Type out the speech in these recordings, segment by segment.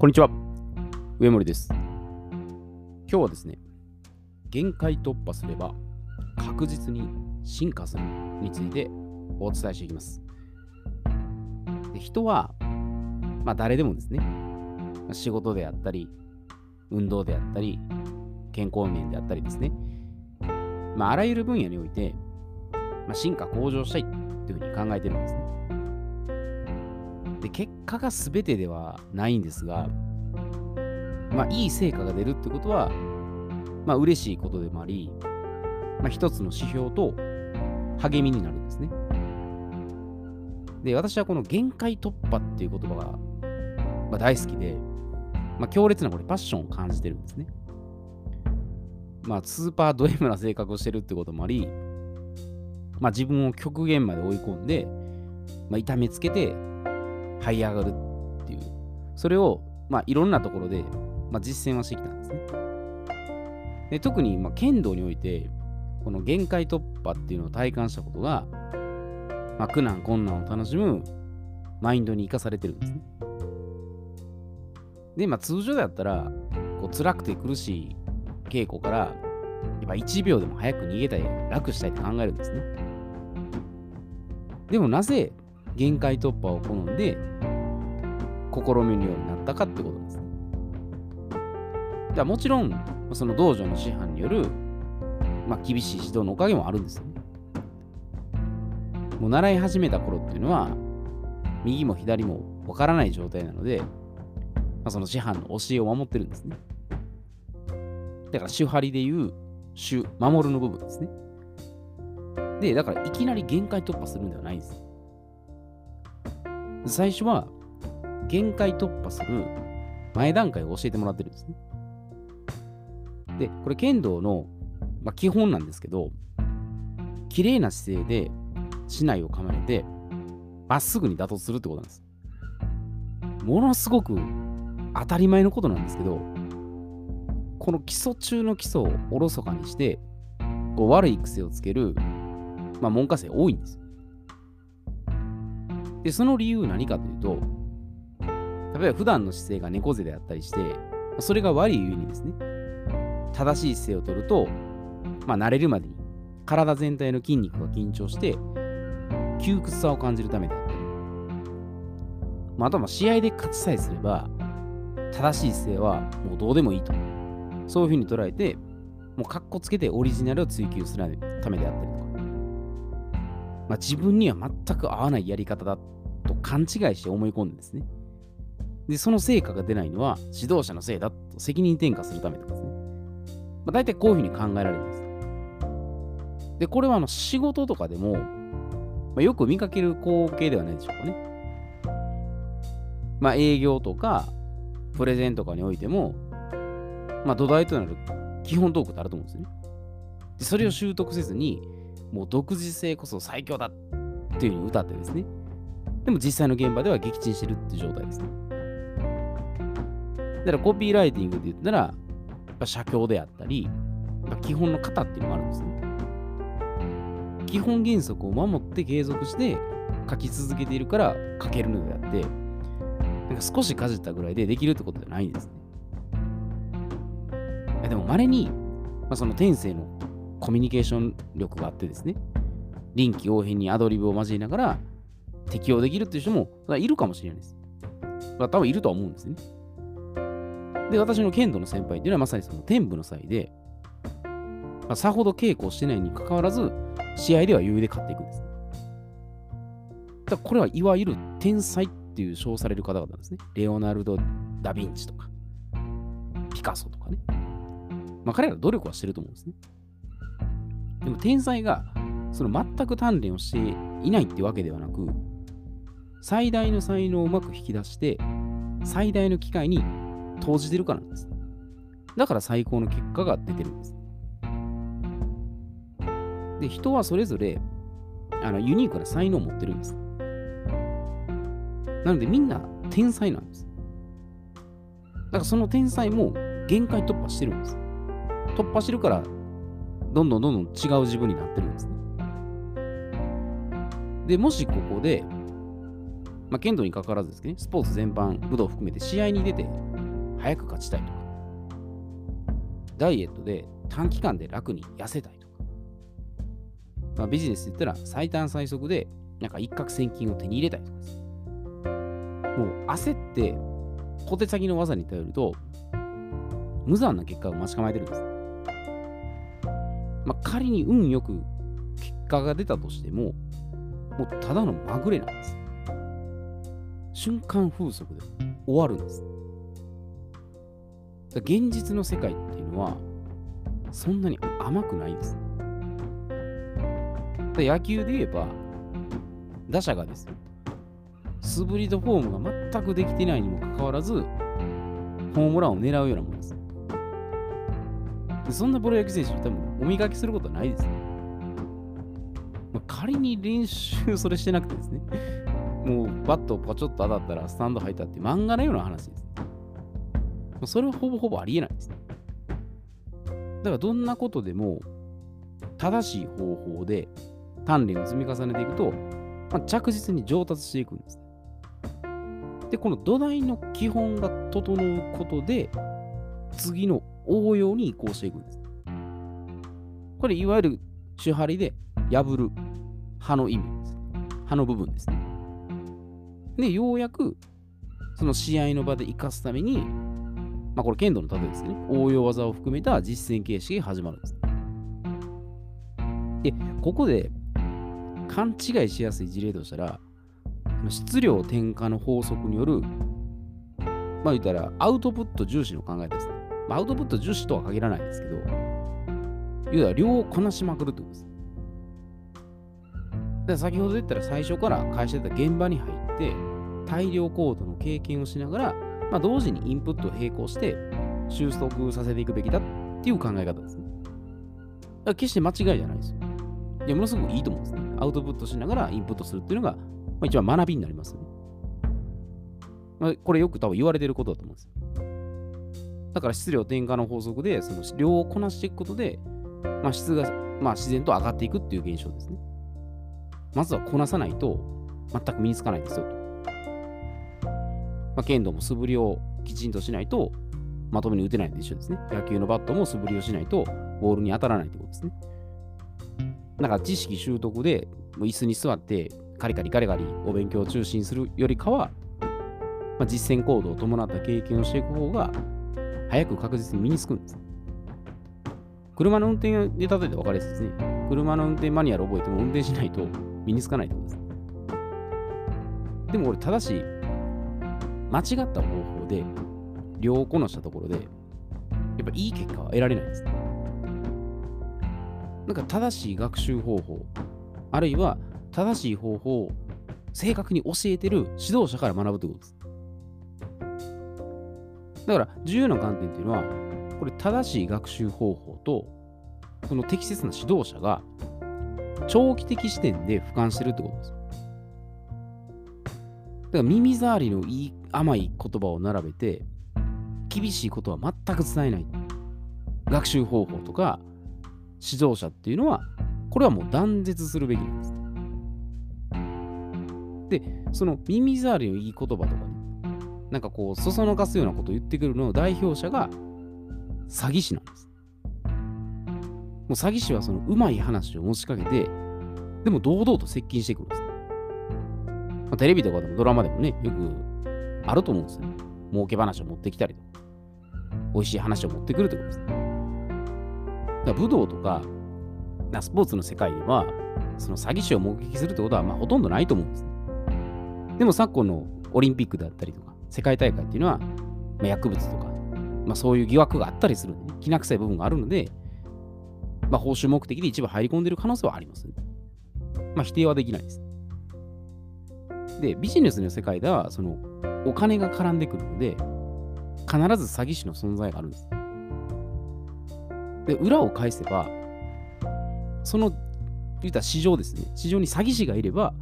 こんにちは。上森です。今日はですね、限界突破すれば確実に進化するについてお伝えしていきます。で人は、まあ誰でもですね、仕事であったり、運動であったり、健康面であったりですね、まああらゆる分野において、まあ、進化向上したいというふうに考えてるんですね。で、結果が全てではないんですが、まあ、いい成果が出るってことは、まあ、嬉しいことでもあり、まあ、一つの指標と励みになるんですね。で、私はこの限界突破っていう言葉が、まあ、大好きで、まあ、強烈なこれパッションを感じてるんですね。まあ、スーパード M な性格をしてるってこともあり、まあ、自分を極限まで追い込んで、まあ、痛めつけて這い上がるっていう、それを、まあ、いろんなところで、まあ、実践はしてきたんですね。で特に、まあ、剣道において、この限界突破っていうのを体感したことが、まあ、苦難、困難を楽しむマインドに生かされてるんですね。で、まあ、通常だったら、こう辛くて苦しい稽古から、やっぱ1秒でも早く逃げたい、楽したいって考えるんですね。でもなぜ限界突破を好んで試みるようになったかってことですね。じゃあもちろん、その道場の師範による、まあ、厳しい指導のおかげもあるんですよね。もう習い始めた頃っていうのは、右も左もわからない状態なので、まあ、その師範の教えを守ってるんですね。だから、主張りでいう、主、守るの部分ですね。で、だからいきなり限界突破するんではないんです。最初は限界突破する前段階を教えてもらってるんですね。で、これ剣道の、まあ、基本なんですけど、綺麗な姿勢で竹刀を構えて、まっすぐに打突するってことなんです。ものすごく当たり前のことなんですけど、この基礎中の基礎をおろそかにして、こう悪い癖をつける、まあ、門下生多いんです。で、その理由何かというと、例えば普段の姿勢が猫背であったりして、それが悪いゆえにですね、正しい姿勢をとると、まあ、慣れるまでに体全体の筋肉が緊張して、窮屈さを感じるためであったり、まあ、あとは試合で勝ちさえすれば、正しい姿勢はもうどうでもいいと。そういうふうに捉えて、もうカッコつけてオリジナルを追求するためであったりとか、まあ、自分には全く合わないやり方だと勘違いして思い込んでですね。で、その成果が出ないのは指導者のせいだと責任転嫁するためとかですね。まあ、大体こういうふうに考えられるんです。で、これはあの仕事とかでも、まあ、よく見かける光景ではないでしょうかね。まあ、営業とか、プレゼンとかにおいても、まあ、土台となる基本トークってあると思うんですよね。でそれを習得せずに、もう独自性こそ最強だっていうふうに歌ってですね。でも実際の現場では撃沈してるっていう状態ですね。だからコピーライティングで言ったら、やっぱ写経であったり、やっぱ基本の型っていうのがあるんですね。基本原則を守って継続して書き続けているから書けるのであって、なんか少しかじったぐらいでできるってことじゃないんですね。でも稀に、まあ、その天性のコミュニケーション力があってですね、臨機応変にアドリブを交えながら適用できるっていう人もいるかもしれないです。多分いるとは思うんですね。で、私の剣道の先輩っていうのはまさにその天部の際で、まあ、さほど稽古をしてないにかかわらず、試合では余裕で勝っていくんです。だこれはいわゆる天才っていう称される方々ですね。レオナルド・ダ・ヴィンチとか、ピカソとかね。まあ彼ら努力はしてると思うんですね。でも天才がその全く鍛錬をしていないってわけではなく、最大の才能をうまく引き出して、最大の機会に投じてるからなんです。だから最高の結果が出てるんです。で、人はそれぞれあのユニークな才能を持ってるんです。なのでみんな天才なんです。だからその天才も限界突破してるんです。突破してるからどんどんどんどん違う自分になってるんですね。で、もしここで、まあ、剣道に関わらずですね、スポーツ全般、武道含めて試合に出て早く勝ちたいとか、ダイエットで短期間で楽に痩せたいとか、まあ、ビジネスで言ったら最短最速でなんか一攫千金を手に入れたいとか。もう焦って小手先の技に頼ると無残な結果を待ち構えてるんです。まあ、仮に運よく結果が出たとしても、もうただのまぐれなんです。瞬間風速で終わるんです。現実の世界っていうのは、そんなに甘くないんです。野球で言えば、打者がですよ、素振りとフォームが全くできてないにもかかわらず、ホームランを狙うようなものです。でそんなプロ野球選手、多分お磨きすることはないです。まあ、仮に練習それしてなくてですね、もうバットをポチョッと当たったらスタンド入ったって漫画のような話です。ま、それはほぼほぼありえないです。だからどんなことでも正しい方法で鍛錬を積み重ねていくと、まあ、着実に上達していくんです。で、この土台の基本が整うことで、次の応用に移行していくんです。これ、いわゆる手張りで破る刃の意味です。刃の部分ですね。で、ようやく、その試合の場で生かすために、まあこれ剣道の例えですね。応用技を含めた実践形式が始まるんです。で、ここで勘違いしやすい事例としたら、質量転化の法則による、まあ言ったらアウトプット重視の考えですね。ま、アウトプット重視とは限らないですけど、要は量をこなしまくるってことです。で先ほど言ったら最初から会社で現場に入って、大量コードの経験をしながら、まあ、同時にインプットを並行して収束させていくべきだっていう考え方ですね。だから決して間違いじゃないですよ。いや、ものすごくいいと思うんですね。アウトプットしながらインプットするっていうのが、まあ、一番学びになりますよね。まあ、これよく多分言われてることだと思うんですよ。だから質量転化の法則で、その量をこなしていくことで、まあ、質が、まあ、自然と上がっていくっていう現象ですね。まずはこなさないと全く身につかないですよと。まあ、剣道も素振りをきちんとしないとまともに打てないのと一緒ですね。野球のバットも素振りをしないとボールに当たらないということですね。なんか知識習得で椅子に座ってカリカリカリカリお勉強を中心するよりかは、まあ、実践行動を伴った経験をしていく方が早く確実に身につくんです。車の運転で例えて分かりやすいですね。車の運転マニュアルを覚えても運転しないと身につかないってことです。でもこれ正しい、間違った方法で量をこなしたところで、やっぱいい結果は得られないです。なんか正しい学習方法、あるいは正しい方法を正確に教えてる指導者から学ぶということです。だから重要な観点っていうのは、これ正しい学習方法と、その適切な指導者が長期的視点で俯瞰してるってことです。だから耳障りのいい甘い言葉を並べて、厳しいことは全く伝えない。学習方法とか指導者っていうのは、これはもう断絶するべきなんです。で、その耳障りのいい言葉とかね、なんかこう、そそのかすようなことを言ってくるの代表者が詐欺師なんです。う詐欺師はそのうまい話を持ちかけて、でも堂々と接近してくるんです。まあ、テレビとかでもドラマでもね、よくあると思うんですよ。儲け話を持ってきたりとか、美味しい話を持ってくるってことです。だから武道とか、なスポーツの世界では、その詐欺師を目撃するってことはまあほとんどないと思うんです。でも昨今のオリンピックだったりとか、世界大会っていうのは、まあ、薬物とか、まあ、そういう疑惑があったりするんで、ね、きな臭い部分があるので、まあ、報酬目的で一部入り込んでいる可能性はあります、ね。まあ、否定はできないです。で、ビジネスの世界では、その、お金が絡んでくるので、必ず詐欺師の存在があるんです。で、裏を返せば、その、言った市場ですね。市場に詐欺師がいれば、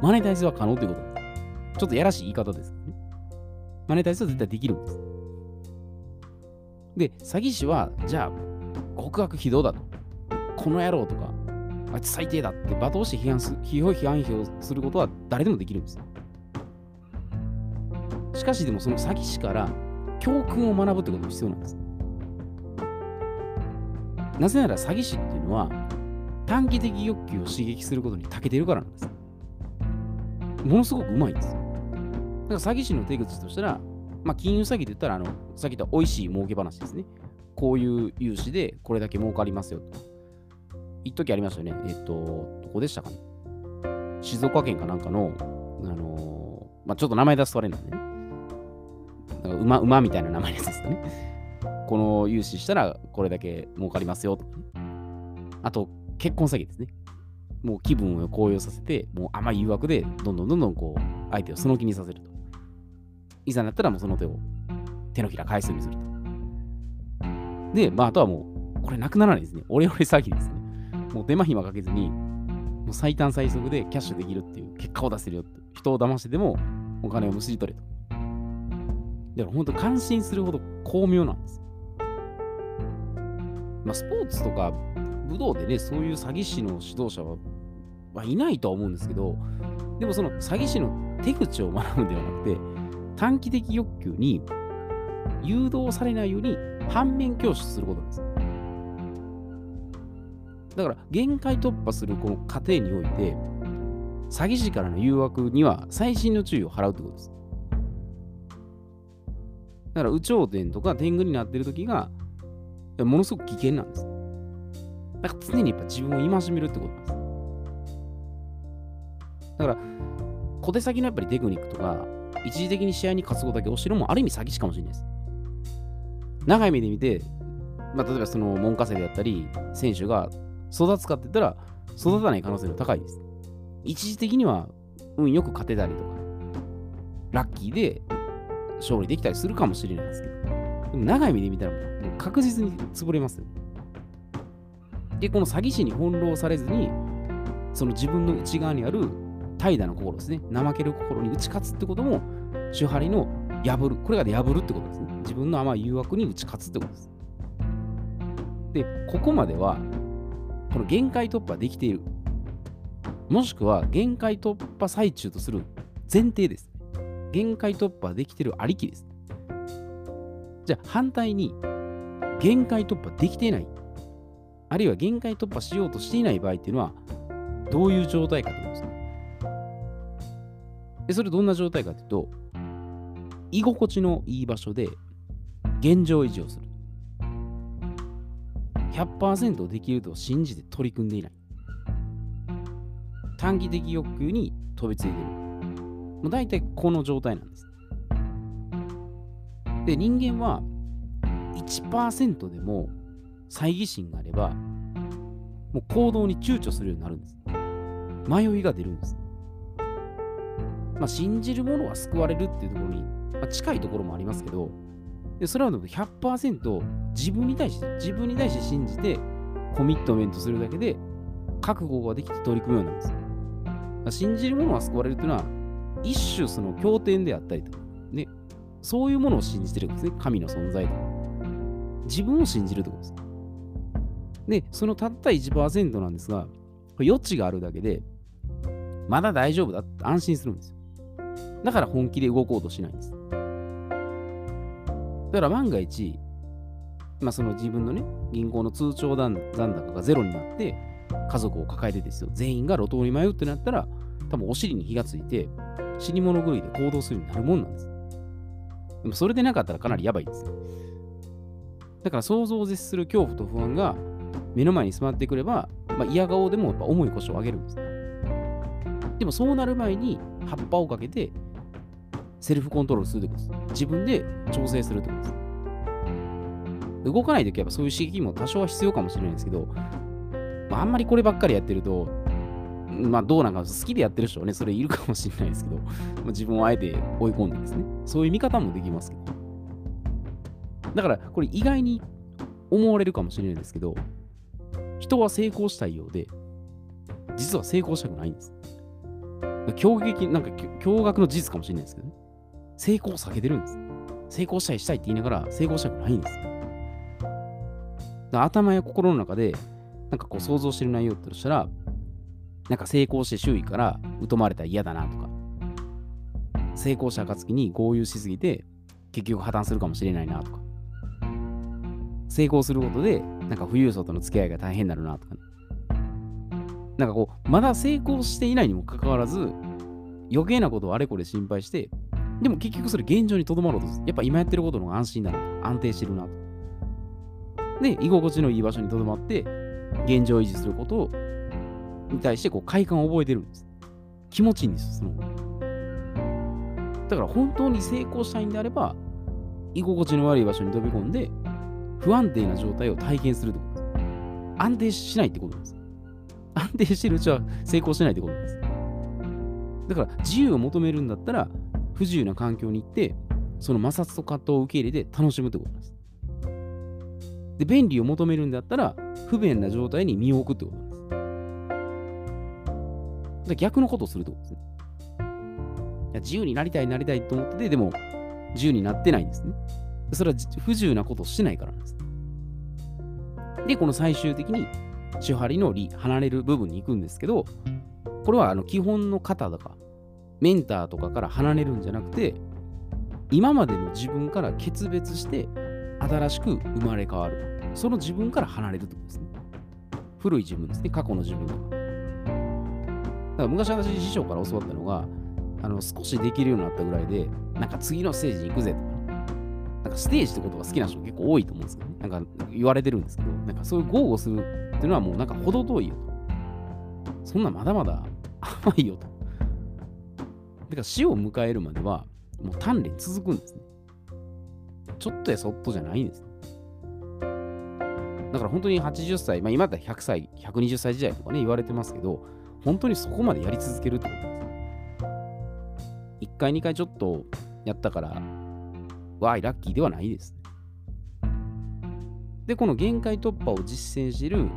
マネタイズは可能ということです。ちょっとやらしい言い方ですけどね。マネタイズは絶対できるんです。で、詐欺師は、じゃあ、極悪非道だと。この野郎とか、あいつ最低だって罵倒して批判す批評批判批評することは誰でもできるんです。しかしでもその詐欺師から教訓を学ぶってことも必要なんです。なぜなら詐欺師っていうのは短期的欲求を刺激することに長けてるからなんです。ものすごくうまいんです。だから詐欺師の手口としたら、まあ、金融詐欺で言ったら、あの、さっき言った美味しい儲け話ですね。こういう融資でこれだけ儲かりますよと。一時ありましたよね。えっと、どこでしたかね。静岡県かなんかの、あのーまあ、ちょっと名前出すとあれなんでね。なんか馬、馬みたいな名前のやつですかね。この融資したらこれだけ儲かりますよ。あと、結婚詐欺ですね。もう気分を高揚させて、もう甘い誘惑で、どんどんどんどんこう、相手をその気にさせると。いざなったらもうその手を手のひら返すようにすると。で、まあ、あとはもう、これなくならないですね。オレオレ詐欺ですね。もう手間暇かけずに、もう最短最速でキャッシュできるっていう結果を出せるよって。人を騙してでもお金をむしり取れと。だから本当感心するほど巧妙なんです。まあ、スポーツとか武道でね、そういう詐欺師の指導者は、はいないとは思うんですけど、でもその詐欺師の手口を学ぶんではなくて、短期的欲求に誘導されないように反面教師することなんです。だから、限界突破するこの過程において、詐欺師からの誘惑には細心の注意を払うってことです。だから、有頂天とか天狗になってる時が、ものすごく危険なんです。だから常にやっぱ自分を戒めるってことです。だから、小手先のやっぱりテクニックとか、一時的に試合に勝つことだけ教えるもある意味詐欺師かもしれないです。長い目で見て、まあ、例えばその門下生であったり、選手が育つかって言ったら、育たない可能性が高いです。一時的には運よく勝てたりとか、ラッキーで勝利できたりするかもしれないですけど、でも長い目で見たらもう確実に潰れますよ。で、この詐欺師に翻弄されずに、その自分の内側にある怠惰な心ですね。怠ける心に打ち勝つってことも、手張りの破る。これが破るってことですね。自分の甘い誘惑に打ち勝つってことです。で、ここまでは、この限界突破できている。もしくは、限界突破最中とする前提です。限界突破できているありきです。じゃあ、反対に、限界突破できていない。あるいは限界突破しようとしていない場合っていうのは、どういう状態かということです。で、それどんな状態かというと、居心地のいい場所で現状維持をする。100%できると信じて取り組んでいない。短期的欲求に飛びついている。もう大体この状態なんです。で、人間は1%でも猜疑心があれば、もう行動に躊躇するようになるんです。迷いが出るんです。まあ、信じる者は救われるっていうところに、まあ、近いところもありますけど、でそれは100%自分に対して、自分に対して信じてコミットメントするだけで覚悟ができて取り組むようになるんです。信じる者は救われるっていうのは、一種その経典であったりとか、ね、そういうものを信じてるんですね。神の存在とか。自分を信じるってことです。で、そのたった1%なんですが、余地があるだけで、まだ大丈夫だって安心するんですよ。だから本気で動こうとしないんです。だから万が一、まあ、その自分のね、銀行の通帳残高がゼロになって、家族を抱えてですよ、全員が路頭に迷うってなったら、多分お尻に火がついて、死に物狂いで行動するようになるもんなんです。でもそれでなかったらかなりやばいです。だから想像を絶する恐怖と不安が目の前に迫ってくれば、まあ、嫌顔でもやっぱ重い腰を上げるんです。でもそうなる前に葉っぱをかけてセルフコントロールするってことです。自分で調整するってことです。動かないときはそういう刺激も多少は必要かもしれないんですけど、まあ、あんまりこればっかりやってると、まあどうなんか好きでやってる人はね、それいるかもしれないですけど、まあ、自分をあえて追い込んでですね、そういう見方もできますけど。だからこれ意外に思われるかもしれないですけど、人は成功したいようで、実は成功したくないんです。驚、なんか驚愕の事実かもしれないですけどね。成功を避けてるんです。成功したいしたいって言いながら成功したくないんです。頭や心の中で、なんかこう想像してる内容としたら、なんか成功して周囲から疎まれたら嫌だなとか、成功した暁に豪遊しすぎて結局破綻するかもしれないなとか成功することでなんか富裕層との付き合いが大変になるなとかねなんかこうまだ成功していないにもかかわらず余計なことをあれこれ心配してでも結局それ現状にとどまろうとするやっぱ今やってることの方が安心だなと安定してるなとで居心地のいい場所にとどまって現状維持することに対してこう快感を覚えてるんです気持ちいいんですよそのだから本当に成功したいんであれば、居心地の悪い場所に飛び込んで、不安定な状態を体験するってことです。安定しないってことです。安定してるうちは成功しないってことです。だから自由を求めるんだったら、不自由な環境に行って、その摩擦と葛藤を受け入れて楽しむってことです。で、便利を求めるんだったら、不便な状態に身を置くってことです。で逆のことをするってことですね。いや自由になりたいなりたいと思ってて、でも自由になってないんですね。それは不自由なことをしないからなんです。で、この最終的に手張りの離離れる部分に行くんですけど、これはあの基本の型とか、メンターとかから離れるんじゃなくて、今までの自分から決別して、新しく生まれ変わる。その自分から離れるってことですね。古い自分ですね、過去の自分とか。だから昔私師匠から教わったのが、あの少しできるようになったぐらいで、なんか次のステージに行くぜとか、なんかステージってことが好きな人結構多いと思うんですけどね。なんか言われてるんですけど、なんかそういう豪語するっていうのはもうなんか程遠いよと。そんなまだまだ甘いよと。だから死を迎えるまでは、もう鍛錬続くんですね。ちょっとやそっとじゃないんです。だから本当に80歳、まあ今だったら100歳、120歳時代とかね言われてますけど、本当にそこまでやり続けるってことです。1回、2回ちょっとやったから、わーい、ラッキーではないです。で、この限界突破を実践している、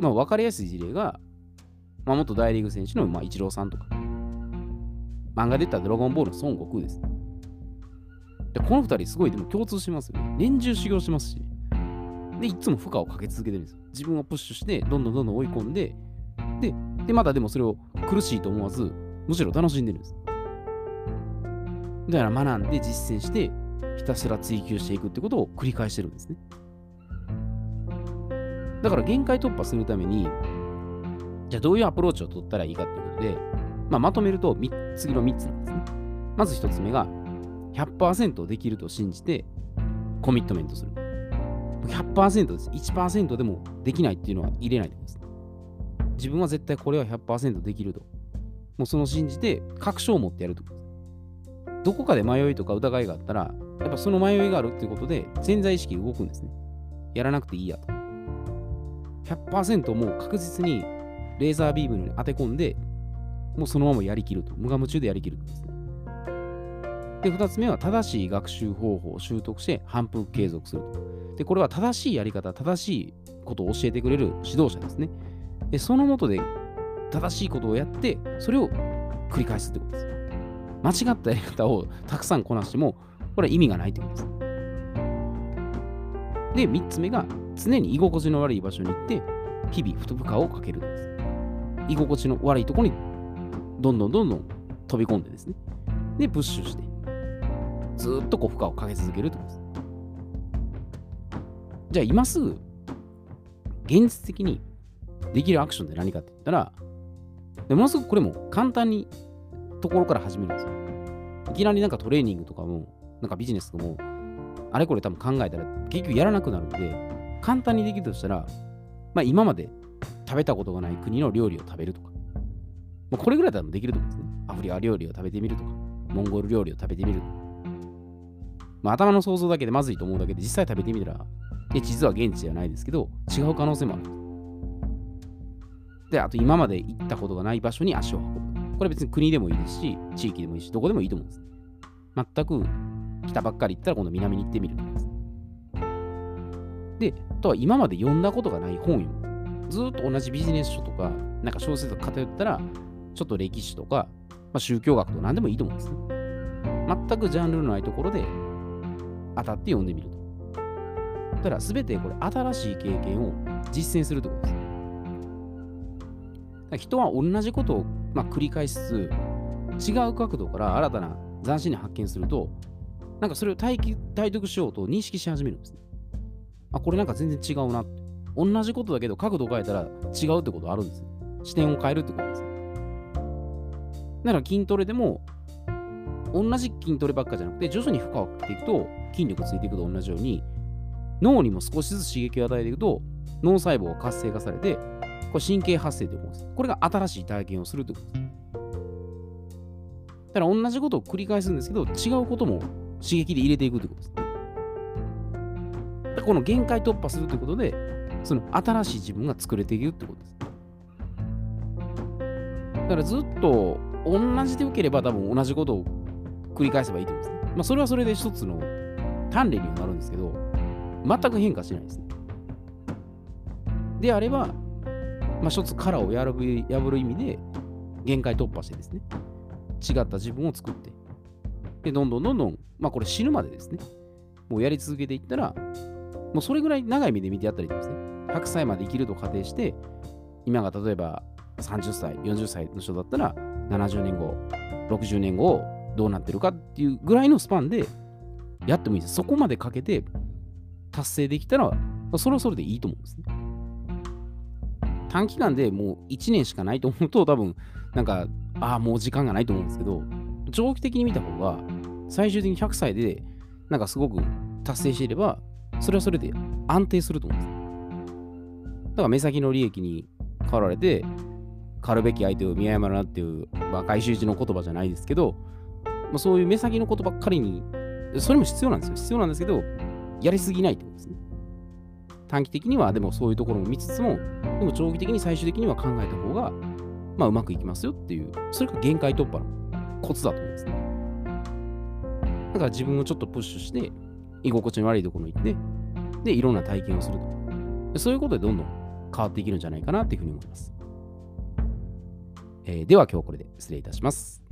まあ、分かりやすい事例が、まあ、元大リーグ選手の、まあ、イチローさんとか、漫画で言ったらドラゴンボールの孫悟空です。で、この2人すごいでも共通しますよね。年中修行しますし。で、いつも負荷をかけ続けてるんですよ。自分をプッシュして、どんどんどんどん追い込んで、で、でまたでもそれを苦しいと思わず、むしろ楽しんでるんです。だから学んで実践して、ひたすら追求していくってことを繰り返してるんですね。だから限界突破するために、じゃあどういうアプローチを取ったらいいかっていうことで、まあ、まとめると次の3つなんですね。まず1つ目が、100%できると信じてコミットメントする。100%です。1%でもできないっていうのは入れないでください。自分は絶対これは100%できると。もうその信じて確証を持ってやると。どこかで迷いとか疑いがあったら、やっぱその迷いがあるっていうことで潜在意識動くんですね。やらなくていいやと。100%もう確実にレーザービームに当て込んで、もうそのままやりきると。無我夢中でやりきるですね。で、2つ目は正しい学習方法を習得して反復継続すると。で、これは正しいやり方、正しいことを教えてくれる指導者ですね。で、そのもとで正しいことをやって、それを繰り返すってことです。間違ったやり方をたくさんこなしても、これは意味がないってことです。で、3つ目が、常に居心地の悪い場所に行って、日々負荷をかけるんです。居心地の悪いところに、どんどんどんどん飛び込んでですね。で、プッシュして、ずっとこう負荷をかけ続けるってことです。じゃあ、今すぐ、現実的にできるアクションって何かって言ったら、でものすごくこれも簡単にところから始めるんですよ。いきなりなんかトレーニングとかも、なんかビジネスとかも、あれこれ多分考えたら結局やらなくなるんで、簡単にできるとしたら、まあ今まで食べたことがない国の料理を食べるとか、まあ、これぐらいだったらできると思うんですね。アフリカ料理を食べてみるとか、モンゴル料理を食べてみるとか。まあ頭の想像だけでまずいと思うだけで実際食べてみたら、で実は現地じゃないですけど、違う可能性もある。で、あと今まで行ったことがない場所に足を運ぶ。これ別に国でもいいですし、地域でもいいし、どこでもいいと思うんです。全く北ばっかり行ったら今度南に行ってみるとかです。で、あとは今まで読んだことがない本よ。ずっと同じビジネス書とか、なんか小説が偏ったら、ちょっと歴史とか、まあ、宗教学とか何でもいいと思うんですね。全くジャンルのないところで当たって読んでみると。ただ、すべてこれ新しい経験を実践するということです。人は同じことをまあ、繰り返しつつ、違う角度から新たな斬新に発見すると、なんかそれを体体得しようと認識し始めるんですね。あ、これなんか全然違うなって。同じことだけど角度を変えたら違うってことあるんですよ。視点を変えるってことですだから筋トレでも、同じ筋トレばっかじゃなくて、徐々に負荷をかけていくと、筋力ついていくと同じように、脳にも少しずつ刺激を与えていくと、脳細胞が活性化されて、これ神経発生というものです。これが新しい体験をするということです。だから同じことを繰り返すんですけど、違うことも刺激で入れていくということです。この限界突破するということで、その新しい自分が作れていくってことです。だからずっと同じで受ければ多分同じことを繰り返せばいいと思うんですね。まあそれはそれで一つの鍛錬にはなるんですけど、全く変化しないですね。であれば、まあ一つ殻を破る破る意味で限界突破してですね、違った自分を作って、で、どんどんどんどん、まあこれ死ぬまでですね、もうやり続けていったら、もうそれぐらい長い目で見てやったらいいと思うんですね。100歳まで生きると仮定して、今が例えば30歳、40歳の人だったら、70年後、60年後、どうなってるかっていうぐらいのスパンでやってもいいです。そこまでかけて達成できたら、それはそれでいいと思うんですね。短期間でもう1年しかないと思うと、多分、なんか、ああ、もう時間がないと思うんですけど、長期的に見た方が、最終的に100歳で、なんかすごく達成していれば、それはそれで安定すると思うんです。だから目先の利益に変わられて、狩るべき相手を見誤るなっていう、まあ、回収時の言葉じゃないですけど、まあ、そういう目先のことばっかりに、それも必要なんですよ。必要なんですけど、やりすぎないってことですね。短期的にはでもそういうところも見つつも、でも長期的に最終的には考えた方が、まあうまくいきますよっていう、それが限界突破のコツだと思うんですね。だから自分をちょっとプッシュして、居心地の悪いところに行って、で、いろんな体験をすると。そういうことでどんどん変わっていけるんじゃないかなっていうふうに思います。えー、では今日これで失礼いたします。